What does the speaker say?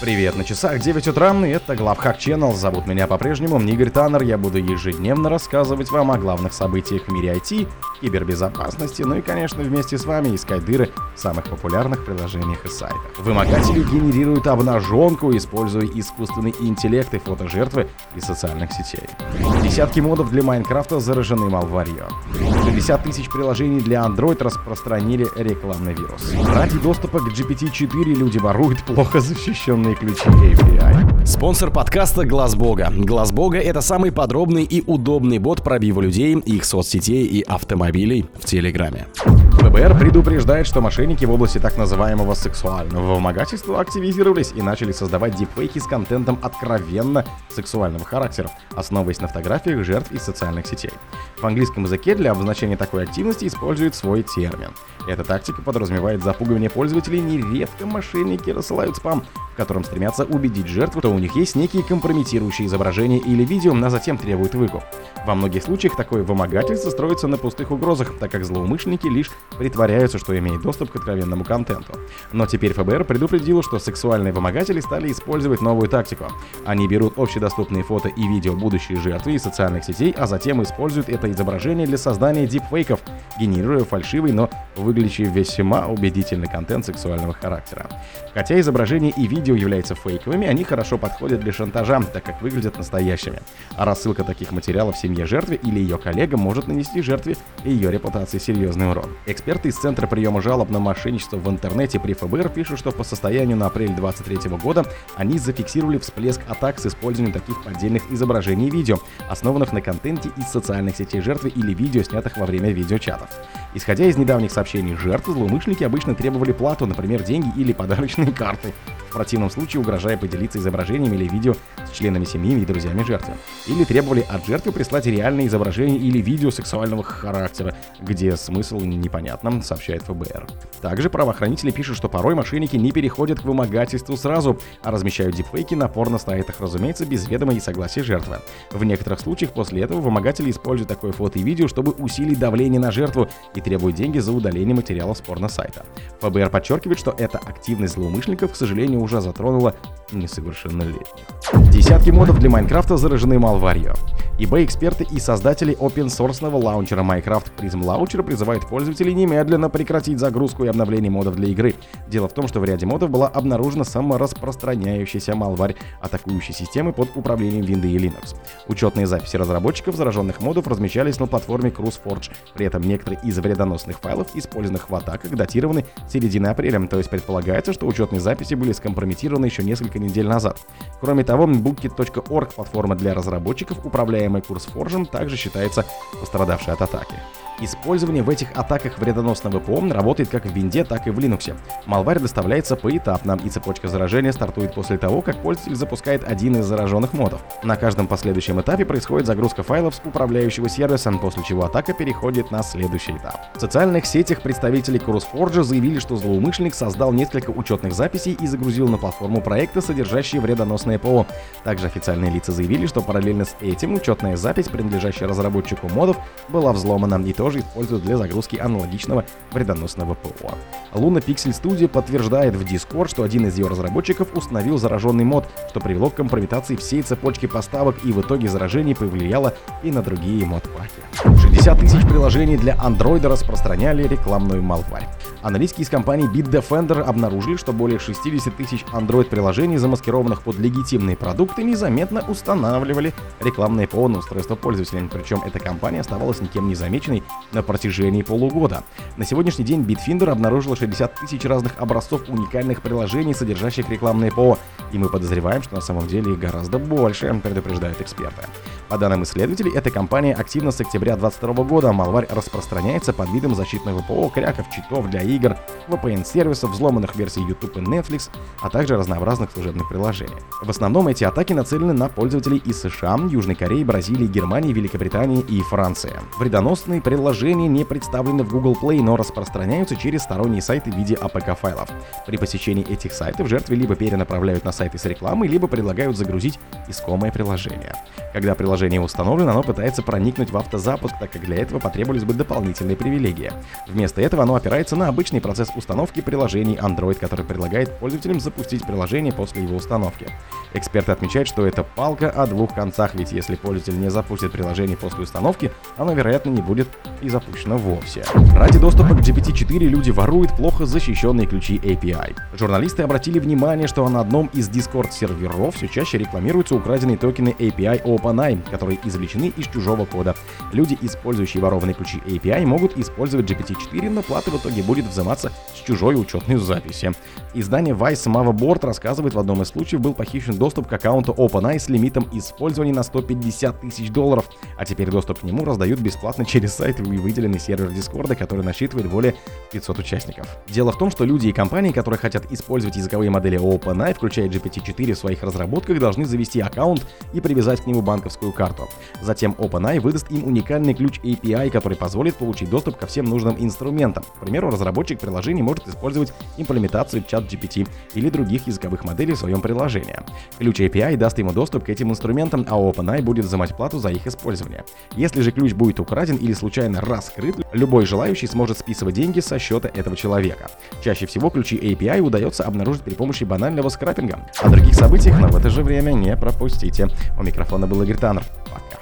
Привет, на часах 9 утра, и это Главхак Channel. Зовут меня по-прежнему Игорь Таннер. Я буду ежедневно рассказывать вам о главных событиях в мире IT, кибербезопасности, ну и, конечно, вместе с вами искать дыры в самых популярных приложениях и сайтах. Вымогатели генерируют обнаженку, используя искусственный интеллект и фото жертвы из социальных сетей. Десятки модов для Майнкрафта заражены малварью. 60 тысяч приложений для Android распространили рекламный вирус. Ради доступа к GPT-4 люди воруют плохо защищенные уникальные ключи API. Спонсор подкаста Глаз Бога. Глаз Бога это самый подробный и удобный бот пробива людей, их соцсетей и автомобилей в Телеграме. ФБР предупреждает, что мошенники в области так называемого сексуального вымогательства активизировались и начали создавать дипфейки с контентом откровенно сексуального характера, основываясь на фотографиях жертв из социальных сетей. В английском языке для обозначения такой активности используют свой термин. Эта тактика подразумевает запугивание пользователей, нередко мошенники рассылают спам, в котором стремятся убедить жертву, что у них есть некие компрометирующие изображения или видео, а затем требуют выкуп. Во многих случаях такое вымогательство строится на пустых угрозах, так как злоумышленники лишь притворяются, что имеют доступ к откровенному контенту. Но теперь ФБР предупредило, что сексуальные вымогатели стали использовать новую тактику. Они берут общедоступные фото и видео будущей жертвы из социальных сетей, а затем используют это изображение для создания дипфейков, генерируя фальшивый, но выглядящий весьма убедительный контент сексуального характера. Хотя изображения и видео являются фейковыми, они хорошо подходят для шантажа, так как выглядят настоящими. А рассылка таких материалов семье жертвы или ее коллегам может нанести жертве и ее репутации серьезный урон. Эксперты из Центра приема жалоб на мошенничество в интернете при ФБР пишут, что по состоянию на апрель 2023 года они зафиксировали всплеск атак с использованием таких поддельных изображений и видео, основанных на контенте из социальных сетей жертвы или видео, снятых во время видеочатов. Исходя из недавних сообщений жертв, злоумышленники обычно требовали плату, например, деньги или подарочные карты, в противном случае угрожая поделиться изображениями или видео с членами семьи и друзьями жертвы. Или требовали от жертвы прислать реальные изображения или видео сексуального характера, где смысл непонятным, сообщает ФБР. Также правоохранители пишут, что порой мошенники не переходят к вымогательству сразу, а размещают дипфейки на порно-сайтах, разумеется, без ведома и согласия жертвы. В некоторых случаях после этого вымогатели используют такое фото и видео, чтобы усилить давление на жертву и требуют деньги за удаление материала с порно-сайта. ФБР подчеркивает, что эта активность злоумышленников, к сожалению, уже затронула несовершеннолетних. Десятки модов для Майнкрафта заражены малварью eBay-эксперты и создатели open-source лаунчера Minecraft Prism Launcher призывают пользователей немедленно прекратить загрузку и обновление модов для игры. Дело в том, что в ряде модов была обнаружена самораспространяющаяся малварь, атакующей системы под управлением Windows и Linux. Учетные записи разработчиков зараженных модов размещались на платформе CruiseForge. При этом некоторые из вредоносных файлов, использованных в атаках, датированы середины апреля, то есть предполагается, что учетные записи были скомпрометированы еще несколько недель назад. Кроме того, Bookit.org, платформа для разработчиков, управляемая Forgem также считается пострадавшей от атаки. Использование в этих атаках вредоносного ПО работает как в винде, так и в Linux. Малварь доставляется поэтапно, и цепочка заражения стартует после того, как пользователь запускает один из зараженных модов. На каждом последующем этапе происходит загрузка файлов с управляющего сервиса, после чего атака переходит на следующий этап. В социальных сетях представители CrossForge заявили, что злоумышленник создал несколько учетных записей и загрузил на платформу проекта, содержащие вредоносное ПО. Также официальные лица заявили, что параллельно с этим учетная запись, принадлежащая разработчику модов, была взломана и тоже используют для загрузки аналогичного вредоносного ПО. Luna Pixel Studio подтверждает в Discord, что один из ее разработчиков установил зараженный мод, что привело к компрометации всей цепочки поставок и в итоге заражение повлияло и на другие модпаки. 60 тысяч приложений для Android распространяли рекламную малварь. Аналитики из компании Bitdefender обнаружили, что более 60 тысяч Android-приложений, замаскированных под легитимные продукты, незаметно устанавливали рекламные ПО на устройство пользователя. Причем эта компания оставалась никем не замеченной на протяжении полугода. На сегодняшний день Bitfinder обнаружила 60 тысяч разных образцов уникальных приложений, содержащих рекламные ПО. И мы подозреваем, что на самом деле их гораздо больше, предупреждают эксперты. По данным исследователей, эта компания активно с октября 2022 года. Малварь распространяется под видом защитных ПО, кряков, читов для игр, VPN-сервисов, взломанных версий YouTube и Netflix, а также разнообразных служебных приложений. В основном эти атаки нацелены на пользователей из США, Южной Кореи, Бразилии, Германии, Великобритании и Франции. Вредоносные приложения не представлены в Google Play, но распространяются через сторонние сайты в виде APK-файлов. При посещении этих сайтов жертвы либо перенаправляют на сайты с рекламой, либо предлагают загрузить искомое приложение. Когда приложение установлено, оно пытается проникнуть в автозапуск, так как для этого потребовались бы дополнительные привилегии. Вместо этого оно опирается на обычный процесс установки приложений Android, который предлагает пользователям запустить приложение после его установки. Эксперты отмечают, что это палка о двух концах, ведь если пользователь не запустит приложение после установки, оно, вероятно, не будет и запущено вовсе. Ради доступа к GPT-4 люди воруют плохо защищенные ключи API. Журналисты обратили внимание, что на одном из Discord-серверов все чаще рекламируются украденные токены API OpenAI, которые извлечены из чужого кода. Люди, использующие ворованные ключи API, могут использовать GPT-4, но плата в итоге будет взиматься с чужой учетной записи. Издание Vice Mavboard рассказывает, в одном из случаев был похищен доступ к аккаунту OpenAI с лимитом использования на 150 тысяч долларов, а теперь доступ к нему раздают бесплатно через сайт и выделенный сервер Discord, который насчитывает более 500 участников. Дело в том, что люди и компании, которые хотят использовать языковые модели OpenAI, включая GPT-4 в своих разработках, должны завести аккаунт и привязать к нему банковскую карту. Затем OpenAI выдаст им уникальный ключ API, который позволит получить доступ ко всем нужным инструментам. К примеру, разработчик приложения может использовать имплементацию чат GPT или других языковых моделей в своем приложении. Ключ API даст ему доступ к этим инструментам, а OpenAI будет взимать плату за их использование. Если же ключ будет украден или случайно раскрыт, любой желающий сможет списывать деньги со счета этого человека. Чаще всего ключи API удается обнаружить при помощи банального скрапинга. О других событиях, но в это же время не пропустите. У микрофона был Игорь Таннер. Пока.